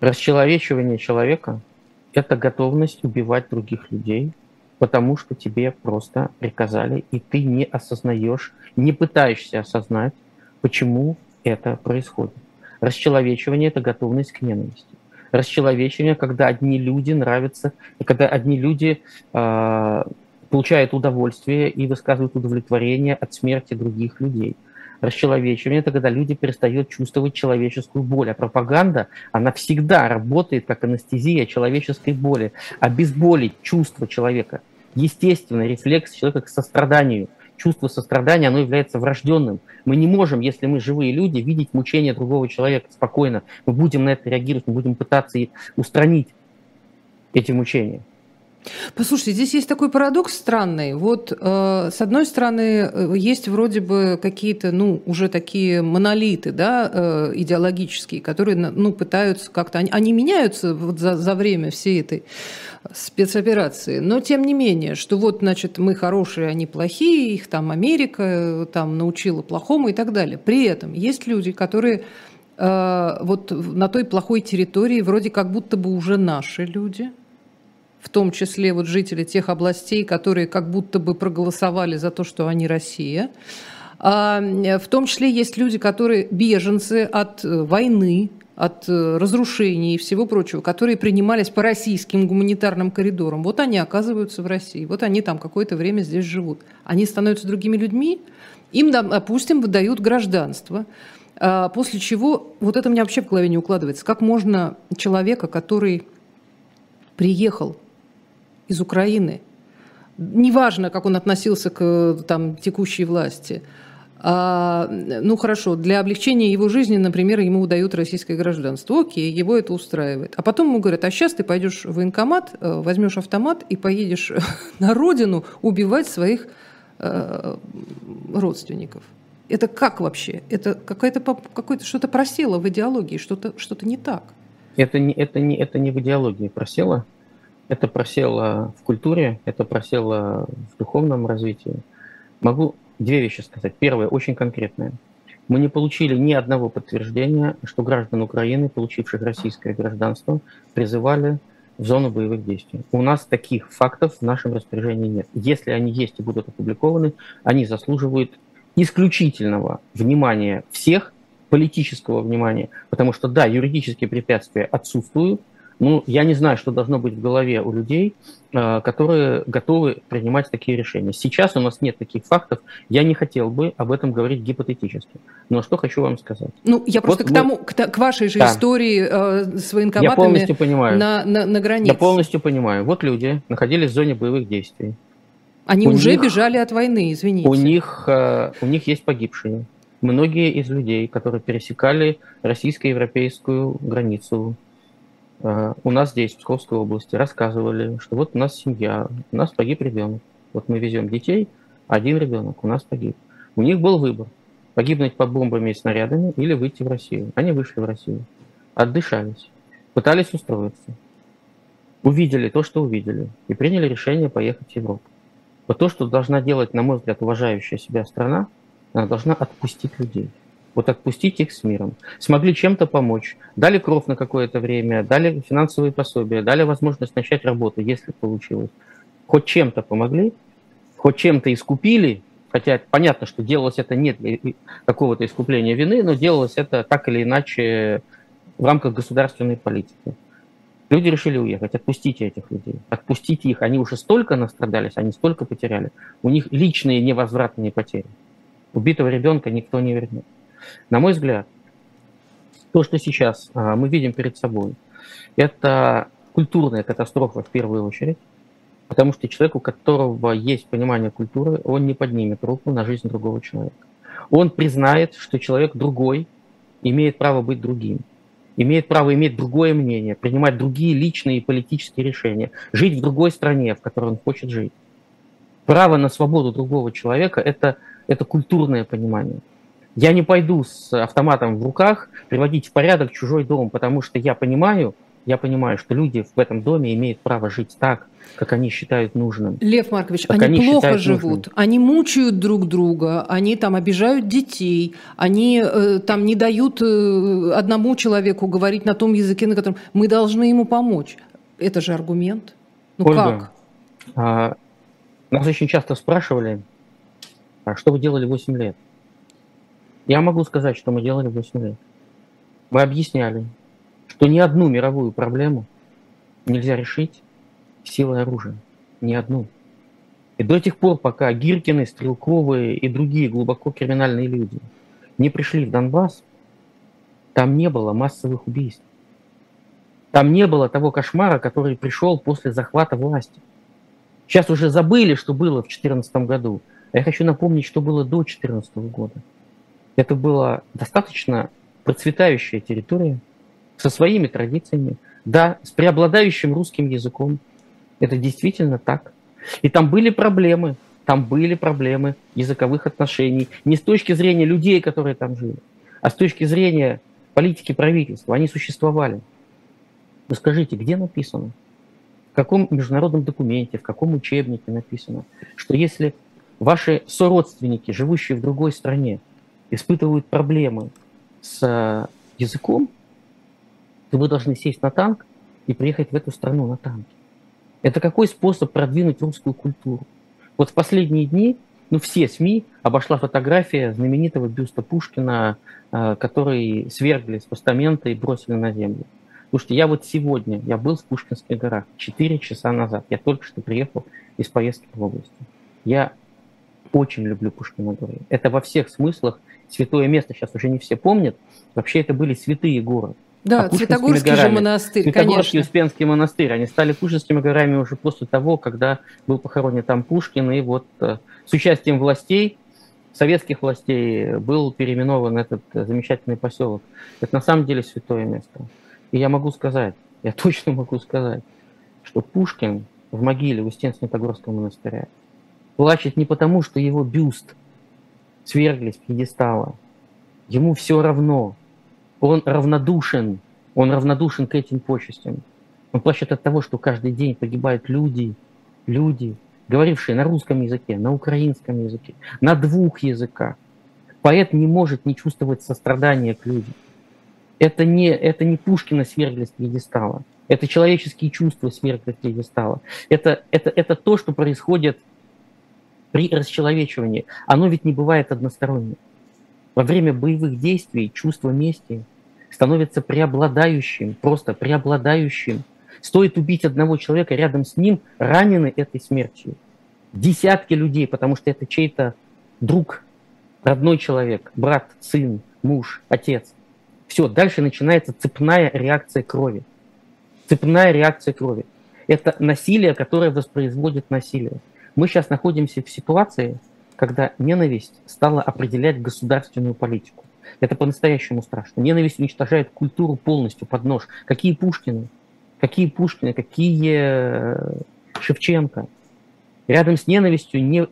Расчеловечивание человека – это готовность убивать других людей, потому что тебе просто приказали, и ты не осознаешь, не пытаешься осознать, почему это происходит. Расчеловечивание – это готовность к ненависти. Расчеловечивание, когда одни люди нравятся, когда одни люди э, получают удовольствие и высказывают удовлетворение от смерти других людей – расчеловечивание – это когда люди перестают чувствовать человеческую боль. А пропаганда, она всегда работает как анестезия человеческой боли. Обезболить чувство человека, естественный рефлекс человека к состраданию. Чувство сострадания, оно является врожденным. Мы не можем, если мы живые люди, видеть мучения другого человека спокойно. Мы будем на это реагировать, мы будем пытаться устранить эти мучения. Послушайте, здесь есть такой парадокс странный. Вот э, с одной стороны э, есть вроде бы какие-то, ну, уже такие монолиты, да, э, идеологические, которые, ну, пытаются как-то, они, они меняются вот за, за время всей этой спецоперации, но тем не менее, что вот, значит, мы хорошие, они плохие, их там Америка э, там научила плохому и так далее. При этом есть люди, которые э, вот на той плохой территории вроде как будто бы уже наши люди – в том числе вот жители тех областей, которые как будто бы проголосовали за то, что они Россия. А, в том числе есть люди, которые беженцы от э, войны, от э, разрушений и всего прочего, которые принимались по российским гуманитарным коридорам. Вот они оказываются в России, вот они там какое-то время здесь живут. Они становятся другими людьми, им, допустим, выдают гражданство. А, после чего, вот это у меня вообще в голове не укладывается, как можно человека, который приехал из Украины. Неважно, как он относился к там, текущей власти. А, ну хорошо, для облегчения его жизни, например, ему удают российское гражданство. Окей, его это устраивает. А потом ему говорят, а сейчас ты пойдешь в военкомат, э, возьмешь автомат и поедешь (laughs) на родину убивать своих э, родственников. Это как вообще? Это какое-то какое что-то просело в идеологии, что-то что не так. Это не, это, не, это не в идеологии просело. Это просело в культуре, это просело в духовном развитии. Могу две вещи сказать. Первое, очень конкретное. Мы не получили ни одного подтверждения, что граждан Украины, получивших российское гражданство, призывали в зону боевых действий. У нас таких фактов в нашем распоряжении нет. Если они есть и будут опубликованы, они заслуживают исключительного внимания всех, политического внимания, потому что, да, юридические препятствия отсутствуют, ну, я не знаю, что должно быть в голове у людей, э, которые готовы принимать такие решения. Сейчас у нас нет таких фактов. Я не хотел бы об этом говорить гипотетически. Но что хочу вам сказать. Ну, я просто вот к, тому, к, к вашей же да. истории э, с военкоматами я полностью понимаю. На, на, на границе. Я полностью понимаю. Вот люди находились в зоне боевых действий. Они у уже них, бежали от войны, извините. У них, э, у них есть погибшие. Многие из людей, которые пересекали российско-европейскую границу, у нас здесь, в Псковской области, рассказывали, что вот у нас семья, у нас погиб ребенок. Вот мы везем детей, один ребенок у нас погиб. У них был выбор – погибнуть под бомбами и снарядами или выйти в Россию. Они вышли в Россию, отдышались, пытались устроиться, увидели то, что увидели, и приняли решение поехать в Европу. Вот то, что должна делать, на мой взгляд, уважающая себя страна, она должна отпустить людей – вот отпустить их с миром. Смогли чем-то помочь, дали кровь на какое-то время, дали финансовые пособия, дали возможность начать работу, если получилось. Хоть чем-то помогли, хоть чем-то искупили, хотя понятно, что делалось это нет какого-то искупления вины, но делалось это так или иначе в рамках государственной политики. Люди решили уехать. Отпустите этих людей. Отпустите их. Они уже столько настрадались, они столько потеряли. У них личные невозвратные потери. Убитого ребенка никто не вернет. На мой взгляд, то, что сейчас а, мы видим перед собой, это культурная катастрофа в первую очередь, потому что человек, у которого есть понимание культуры, он не поднимет руку на жизнь другого человека. Он признает, что человек другой имеет право быть другим, имеет право иметь другое мнение, принимать другие личные и политические решения, жить в другой стране, в которой он хочет жить. Право на свободу другого человека это, – это культурное понимание. Я не пойду с автоматом в руках приводить в порядок чужой дом, потому что я понимаю, я понимаю, что люди в этом доме имеют право жить так, как они считают нужным. Лев Маркович, они, они плохо живут, нужным. они мучают друг друга, они там обижают детей, они э, там не дают э, одному человеку говорить на том языке, на котором мы должны ему помочь. Это же аргумент. Ну Ольга, как? А, нас очень часто спрашивали, а что вы делали 8 лет? Я могу сказать, что мы делали 8 лет. Мы объясняли, что ни одну мировую проблему нельзя решить силой оружия. Ни одну. И до тех пор, пока Гиркины, Стрелковые и другие глубоко криминальные люди не пришли в Донбасс, там не было массовых убийств. Там не было того кошмара, который пришел после захвата власти. Сейчас уже забыли, что было в 2014 году. А я хочу напомнить, что было до 2014 года. Это была достаточно процветающая территория со своими традициями, да, с преобладающим русским языком. Это действительно так. И там были проблемы, там были проблемы языковых отношений. Не с точки зрения людей, которые там жили, а с точки зрения политики правительства. Они существовали. Вы скажите, где написано? В каком международном документе, в каком учебнике написано, что если ваши сородственники, живущие в другой стране, испытывают проблемы с э, языком, то вы должны сесть на танк и приехать в эту страну на танке. Это какой способ продвинуть русскую культуру? Вот в последние дни ну, все СМИ обошла фотография знаменитого бюста Пушкина, э, который свергли с постамента и бросили на землю. Слушайте, я вот сегодня, я был в Пушкинских горах 4 часа назад, я только что приехал из поездки в области. Я очень люблю Пушкина горы. Это во всех смыслах святое место, сейчас уже не все помнят, вообще это были святые горы. Да, а Святогорский горами, же монастырь, Святогорский конечно. Успенский монастырь. Они стали Пушкинскими горами уже после того, когда был похоронен там Пушкин, и вот э, с участием властей, советских властей, был переименован этот замечательный поселок. Это на самом деле святое место. И я могу сказать, (laughs) я точно могу сказать, что Пушкин в могиле в Устен-Святогорского монастыря плачет не потому, что его бюст свергли с пьедестала. Ему все равно. Он равнодушен. Он равнодушен к этим почестям. Он плачет от того, что каждый день погибают люди, люди, говорившие на русском языке, на украинском языке, на двух языках. Поэт не может не чувствовать сострадания к людям. Это не, это не Пушкина свергли с пьедестала. Это человеческие чувства свергли с пьедестала. Это, это, это то, что происходит при расчеловечивании, оно ведь не бывает односторонним. Во время боевых действий чувство мести становится преобладающим, просто преобладающим. Стоит убить одного человека, рядом с ним ранены этой смертью. Десятки людей, потому что это чей-то друг, родной человек, брат, сын, муж, отец. Все, дальше начинается цепная реакция крови. Цепная реакция крови. Это насилие, которое воспроизводит насилие. Мы сейчас находимся в ситуации, когда ненависть стала определять государственную политику. Это по-настоящему страшно. Ненависть уничтожает культуру полностью под нож. Какие Пушкины? Какие Пушкины? Какие э, Шевченко? Рядом с ненавистью не,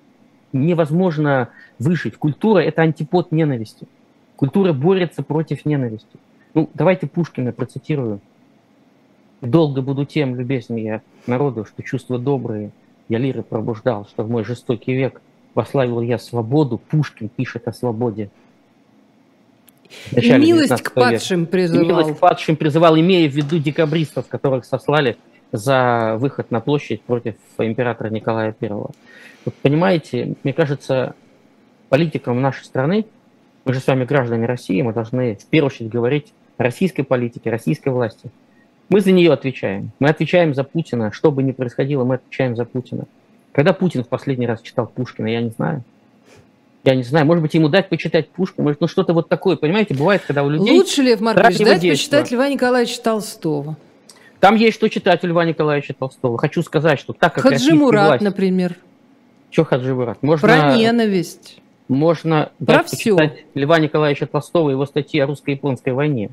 невозможно выжить. Культура – это антипод ненависти. Культура борется против ненависти. Ну, давайте Пушкина процитирую. «Долго буду тем любезнее я народу, что чувства добрые – я лиры пробуждал, что в мой жестокий век прославил я свободу. Пушкин пишет о свободе. И милость к падшим века. призывал. И милость к падшим призывал, имея в виду декабристов, которых сослали за выход на площадь против императора Николая I. Вот понимаете, мне кажется, политикам нашей страны, мы же с вами граждане России, мы должны в первую очередь говорить о российской политике, российской власти. Мы за нее отвечаем. Мы отвечаем за Путина. Что бы ни происходило, мы отвечаем за Путина. Когда Путин в последний раз читал Пушкина, я не знаю. Я не знаю, может быть, ему дать почитать Пушкина, может, ну что-то вот такое, понимаете, бывает, когда у людей... Лучше, Лев Маркович, дать детства. почитать Льва Николаевича Толстого. Там есть что читать у Льва Николаевича Толстого. Хочу сказать, что так как Хаджи Мурат, власть... например. Что Хаджи Мурат? Можно... Про ненависть. Можно Про дать все. почитать Льва Николаевича Толстого его статьи о русско-японской войне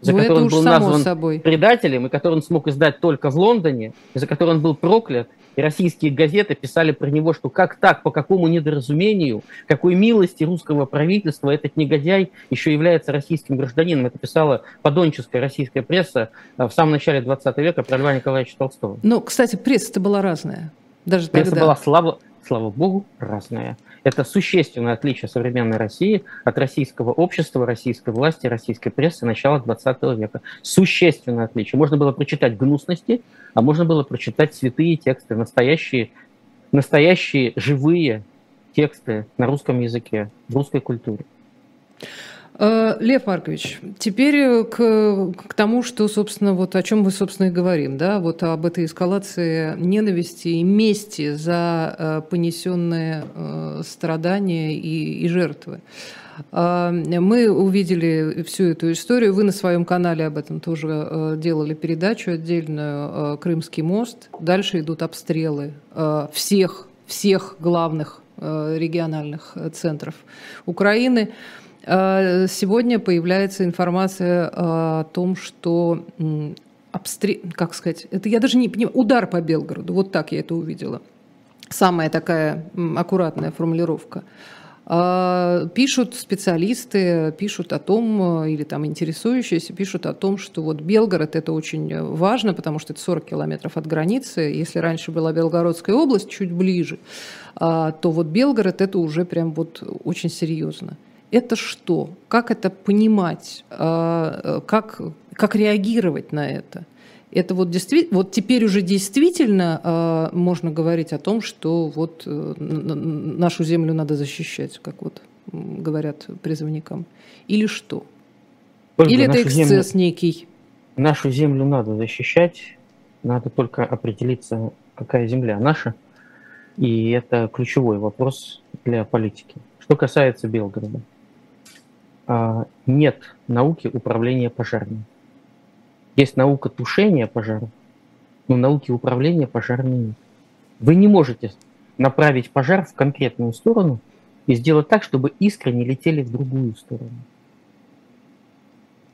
за ну, который он был назван собой. предателем, и который он смог издать только в Лондоне, за который он был проклят, и российские газеты писали про него, что как так, по какому недоразумению, какой милости русского правительства этот негодяй еще является российским гражданином. Это писала подонческая российская пресса э, в самом начале 20 века про Льва Николаевича Толстого. Ну, кстати, пресса-то была разная. Даже пресса тогда. была, слава, слава богу, разная. Это существенное отличие современной России от российского общества, российской власти, российской прессы начала 20 века. Существенное отличие. Можно было прочитать гнусности, а можно было прочитать святые тексты, настоящие, настоящие живые тексты на русском языке, в русской культуре. Э, Лев Маркович, теперь э, к, к тому, что, собственно, вот о чем мы, собственно, и говорим, да, вот об этой эскалации ненависти и мести за э, понесенные страдания и, и жертвы. Мы увидели всю эту историю. Вы на своем канале об этом тоже делали передачу отдельную «Крымский мост». Дальше идут обстрелы всех, всех главных региональных центров Украины. Э, сегодня появляется информация э, о том, что обстрел, как сказать, это я даже не понимаю, удар по Белгороду, вот так я это увидела. Самая такая аккуратная формулировка. Э, пишут специалисты, пишут о том, или там интересующиеся, пишут о том, что вот Белгород это очень важно, потому что это 40 километров от границы. Если раньше была Белгородская область, чуть ближе, то вот Белгород это уже прям вот очень серьезно это что? Как это понимать? А, как, как реагировать на это? Это вот действительно, вот теперь уже действительно э, можно говорить о том, что вот э, нашу землю надо защищать, как вот говорят призывникам. Или что? Ольга, Или это эксцесс землю, некий? Нашу землю надо защищать, надо только определиться, какая земля наша. И это ключевой вопрос для политики. Что касается Белгорода. А, нет науки управления пожарами. Есть наука тушения пожаров, но науки управления пожарами нет. Вы не можете направить пожар в конкретную сторону и сделать так, чтобы искры не летели в другую сторону.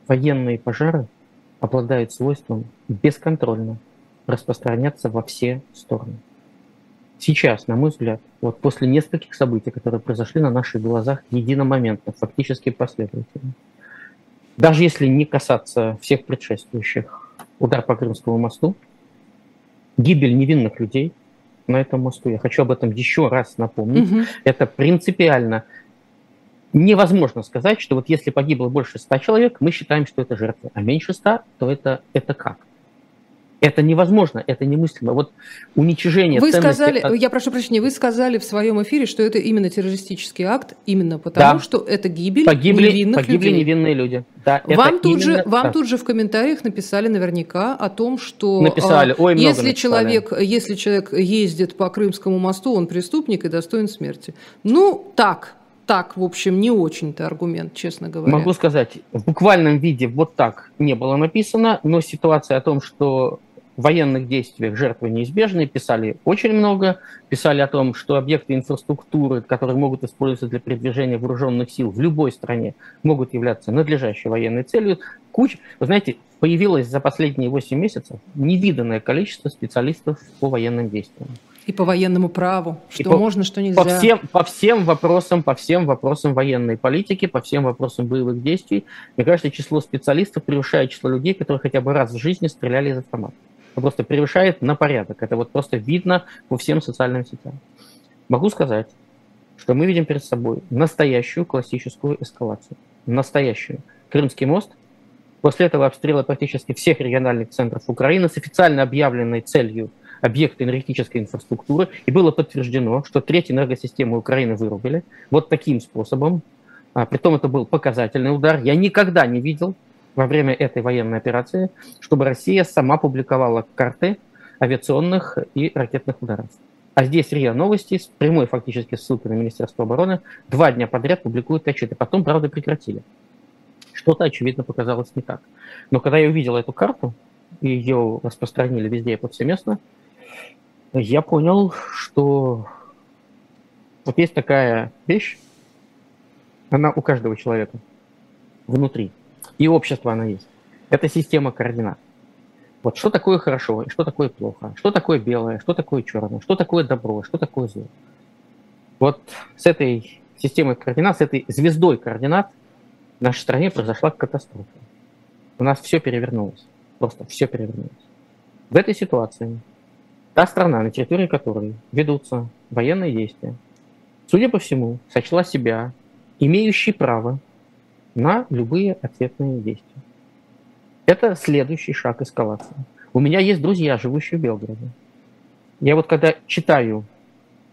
Военные пожары обладают свойством бесконтрольно распространяться во все стороны. Сейчас, на мой взгляд, вот после нескольких событий, которые произошли на наших глазах единомоментно, фактически последовательно, даже если не касаться всех предшествующих, удар по Крымскому мосту, гибель невинных людей на этом мосту, я хочу об этом еще раз напомнить, угу. это принципиально невозможно сказать, что вот если погибло больше ста человек, мы считаем, что это жертвы, а меньше ста, то это, это как? Это невозможно, это немыслимо. Вот уничижение Вы сказали, я прошу прощения, вы сказали в своем эфире, что это именно террористический акт, именно потому, да. что это гибель погибли, невинных погибли людей. невинные люди. Да, вам тут же, вам да. тут же в комментариях написали наверняка о том, что написали, ой, много если написали. человек, если человек ездит по Крымскому мосту, он преступник и достоин смерти. Ну так, так, в общем, не очень-то аргумент, честно говоря. Могу сказать, в буквальном виде вот так не было написано, но ситуация о том, что в военных действиях жертвы неизбежны, писали очень много, писали о том, что объекты инфраструктуры, которые могут использоваться для передвижения вооруженных сил в любой стране, могут являться надлежащей военной целью. Куча, вы знаете, появилось за последние 8 месяцев невиданное количество специалистов по военным действиям. И по военному праву, что и можно, по, что нельзя. По всем, по всем вопросам, по всем вопросам военной политики, по всем вопросам боевых действий, мне кажется, число специалистов превышает число людей, которые хотя бы раз в жизни стреляли из автомата просто превышает на порядок. Это вот просто видно по всем социальным сетям. Могу сказать, что мы видим перед собой настоящую классическую эскалацию. Настоящую. Крымский мост. После этого обстрела практически всех региональных центров Украины с официально объявленной целью объекты энергетической инфраструктуры. И было подтверждено, что треть энергосистемы Украины вырубили. Вот таким способом. А, притом это был показательный удар. Я никогда не видел во время этой военной операции, чтобы Россия сама публиковала карты авиационных и ракетных ударов. А здесь РИА Новости с прямой фактически ссылкой на Министерство обороны два дня подряд публикуют отчеты. Потом, правда, прекратили. Что-то, очевидно, показалось не так. Но когда я увидел эту карту, и ее распространили везде и повсеместно, я понял, что вот есть такая вещь, она у каждого человека внутри. И общество она есть. Это система координат. Вот что такое хорошо и что такое плохо, что такое белое, что такое черное, что такое добро, что такое зло. Вот с этой системой координат, с этой звездой координат в нашей стране произошла катастрофа. У нас все перевернулось. Просто все перевернулось. В этой ситуации та страна, на территории которой ведутся военные действия, судя по всему, сочла себя имеющей право на любые ответные действия. Это следующий шаг эскалации. У меня есть друзья, живущие в Белгороде. Я вот когда читаю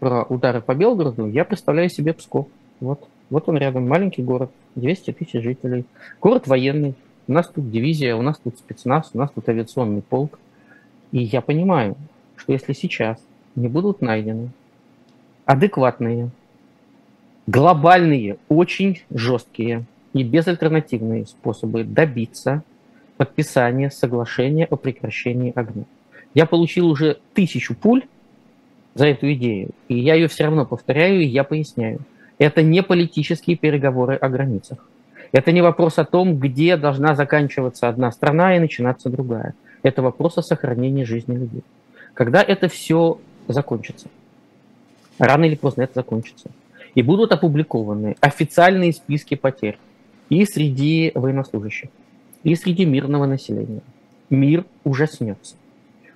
про удары по Белгороду, я представляю себе Псков. Вот, вот он рядом, маленький город, 200 тысяч жителей. Город военный. У нас тут дивизия, у нас тут спецназ, у нас тут авиационный полк. И я понимаю, что если сейчас не будут найдены адекватные, глобальные, очень жесткие и безальтернативные способы добиться подписания соглашения о прекращении огня. Я получил уже тысячу пуль за эту идею, и я ее все равно повторяю, и я поясняю. Это не политические переговоры о границах. Это не вопрос о том, где должна заканчиваться одна страна и начинаться другая. Это вопрос о сохранении жизни людей. Когда это все закончится, рано или поздно это закончится, и будут опубликованы официальные списки потерь и среди военнослужащих, и среди мирного населения, мир ужаснется.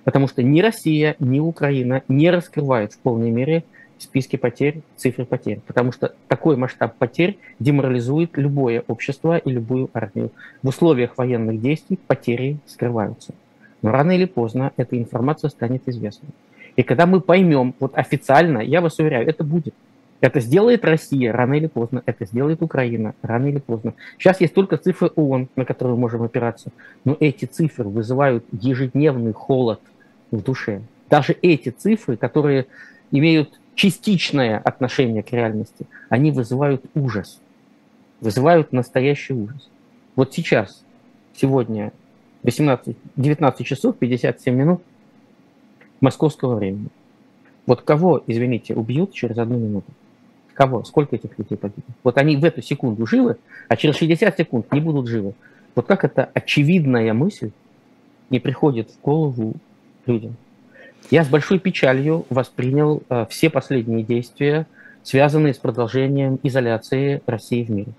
Потому что ни Россия, ни Украина не раскрывают в полной мере списки потерь, цифры потерь. Потому что такой масштаб потерь деморализует любое общество и любую армию. В условиях военных действий потери скрываются. Но рано или поздно эта информация станет известна. И когда мы поймем, вот официально, я вас уверяю, это будет. Это сделает Россия рано или поздно, это сделает Украина рано или поздно. Сейчас есть только цифры ООН, на которые мы можем опираться, но эти цифры вызывают ежедневный холод в душе. Даже эти цифры, которые имеют частичное отношение к реальности, они вызывают ужас, вызывают настоящий ужас. Вот сейчас, сегодня, 18, 19 часов 57 минут московского времени. Вот кого, извините, убьют через одну минуту? Кого? Сколько этих людей погибнет? Вот они в эту секунду живы, а через 60 секунд не будут живы. Вот как эта очевидная мысль не приходит в голову людям? Я с большой печалью воспринял э, все последние действия, связанные с продолжением изоляции России в мире.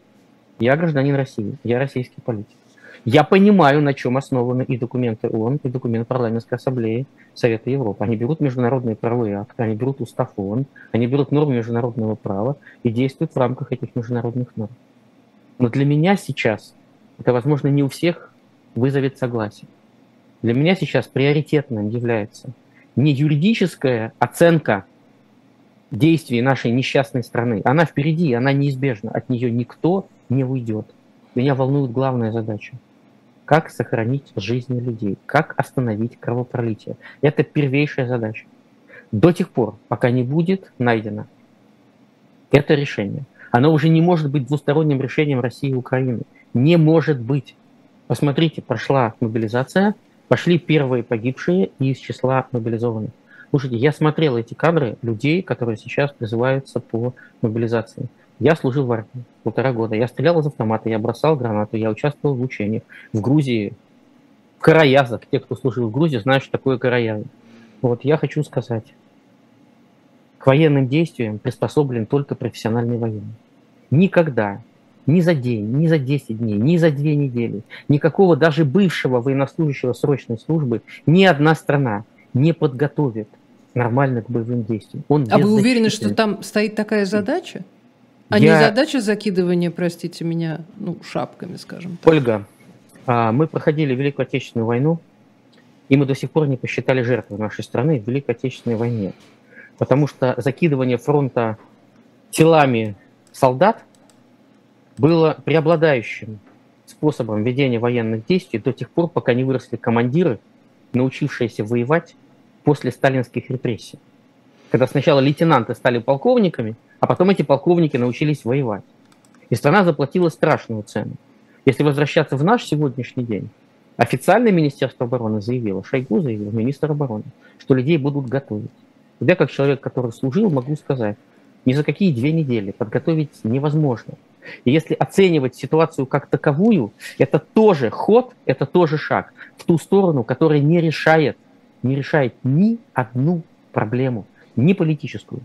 Я гражданин России, я российский политик. Я понимаю, на чем основаны и документы ООН, и документы парламентской ассамблеи Совета Европы. Они берут международные правовые акты, они берут устав ООН, они берут нормы международного права и действуют в рамках этих международных норм. Но для меня сейчас, это, возможно, не у всех вызовет согласие. Для меня сейчас приоритетным является не юридическая оценка действий нашей несчастной страны. Она впереди, она неизбежна. От нее никто не уйдет. Меня волнует главная задача как сохранить жизни людей, как остановить кровопролитие. Это первейшая задача. До тех пор, пока не будет найдено это решение, оно уже не может быть двусторонним решением России и Украины. Не может быть. Посмотрите, прошла мобилизация, пошли первые погибшие из числа мобилизованных. Слушайте, я смотрел эти кадры людей, которые сейчас призываются по мобилизации. Я служил в армии полтора года. Я стрелял из автомата, я бросал гранату, я участвовал в учениях. В Грузии, в Караязах, те, кто служил в Грузии, знают, что такое Караязы. Вот я хочу сказать, к военным действиям приспособлен только профессиональный военный. Никогда, ни за день, ни за 10 дней, ни за две недели, никакого даже бывшего военнослужащего срочной службы ни одна страна не подготовит нормально к боевым действиям. Он а вы уверены, что там стоит такая задача? А я... не задача закидывания, простите меня, ну, шапками, скажем так. Ольга, а, мы проходили Великую Отечественную войну, и мы до сих пор не посчитали жертвы нашей страны в Великой Отечественной войне. Потому что закидывание фронта телами солдат было преобладающим способом ведения военных действий до тех пор, пока не выросли командиры, научившиеся воевать после сталинских репрессий. Когда сначала лейтенанты стали полковниками, а потом эти полковники научились воевать. И страна заплатила страшную цену. Если возвращаться в наш сегодняшний день, официальное Министерство обороны заявило, Шойгу заявил, министр обороны, что людей будут готовить. Я, как человек, который служил, могу сказать, ни за какие две недели подготовить невозможно. И если оценивать ситуацию как таковую, это тоже ход, это тоже шаг в ту сторону, которая не решает, не решает ни одну проблему, ни политическую,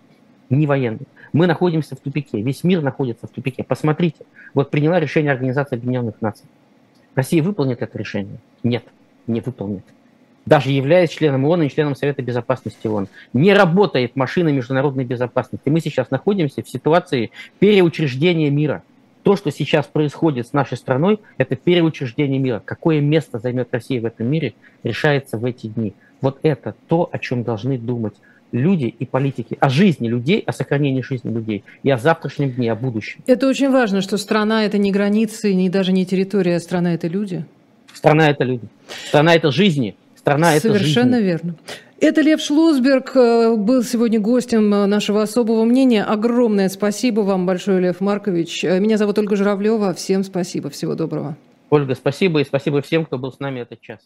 ни военную. Мы находимся в тупике, весь мир находится в тупике. Посмотрите, вот приняла решение Организации Объединенных Наций. Россия выполнит это решение? Нет, не выполнит. Даже являясь членом ООН и членом Совета Безопасности ООН. Не работает машина международной безопасности. Мы сейчас находимся в ситуации переучреждения мира. То, что сейчас происходит с нашей страной, это переучреждение мира. Какое место займет Россия в этом мире, решается в эти дни. Вот это то, о чем должны думать люди и политики, о жизни людей, о сохранении жизни людей и о завтрашнем дне, о будущем. Это очень важно, что страна – это не границы, не даже не территория, а страна – это люди. Страна – это люди. Страна – это жизни. Страна – это Совершенно жизни. верно. Это Лев Шлосберг э, был сегодня гостем э, нашего особого мнения. Огромное спасибо вам большое, Лев Маркович. Э, меня зовут Ольга Журавлева. Всем спасибо. Всего доброго. Ольга, спасибо и спасибо всем, кто был с нами этот час.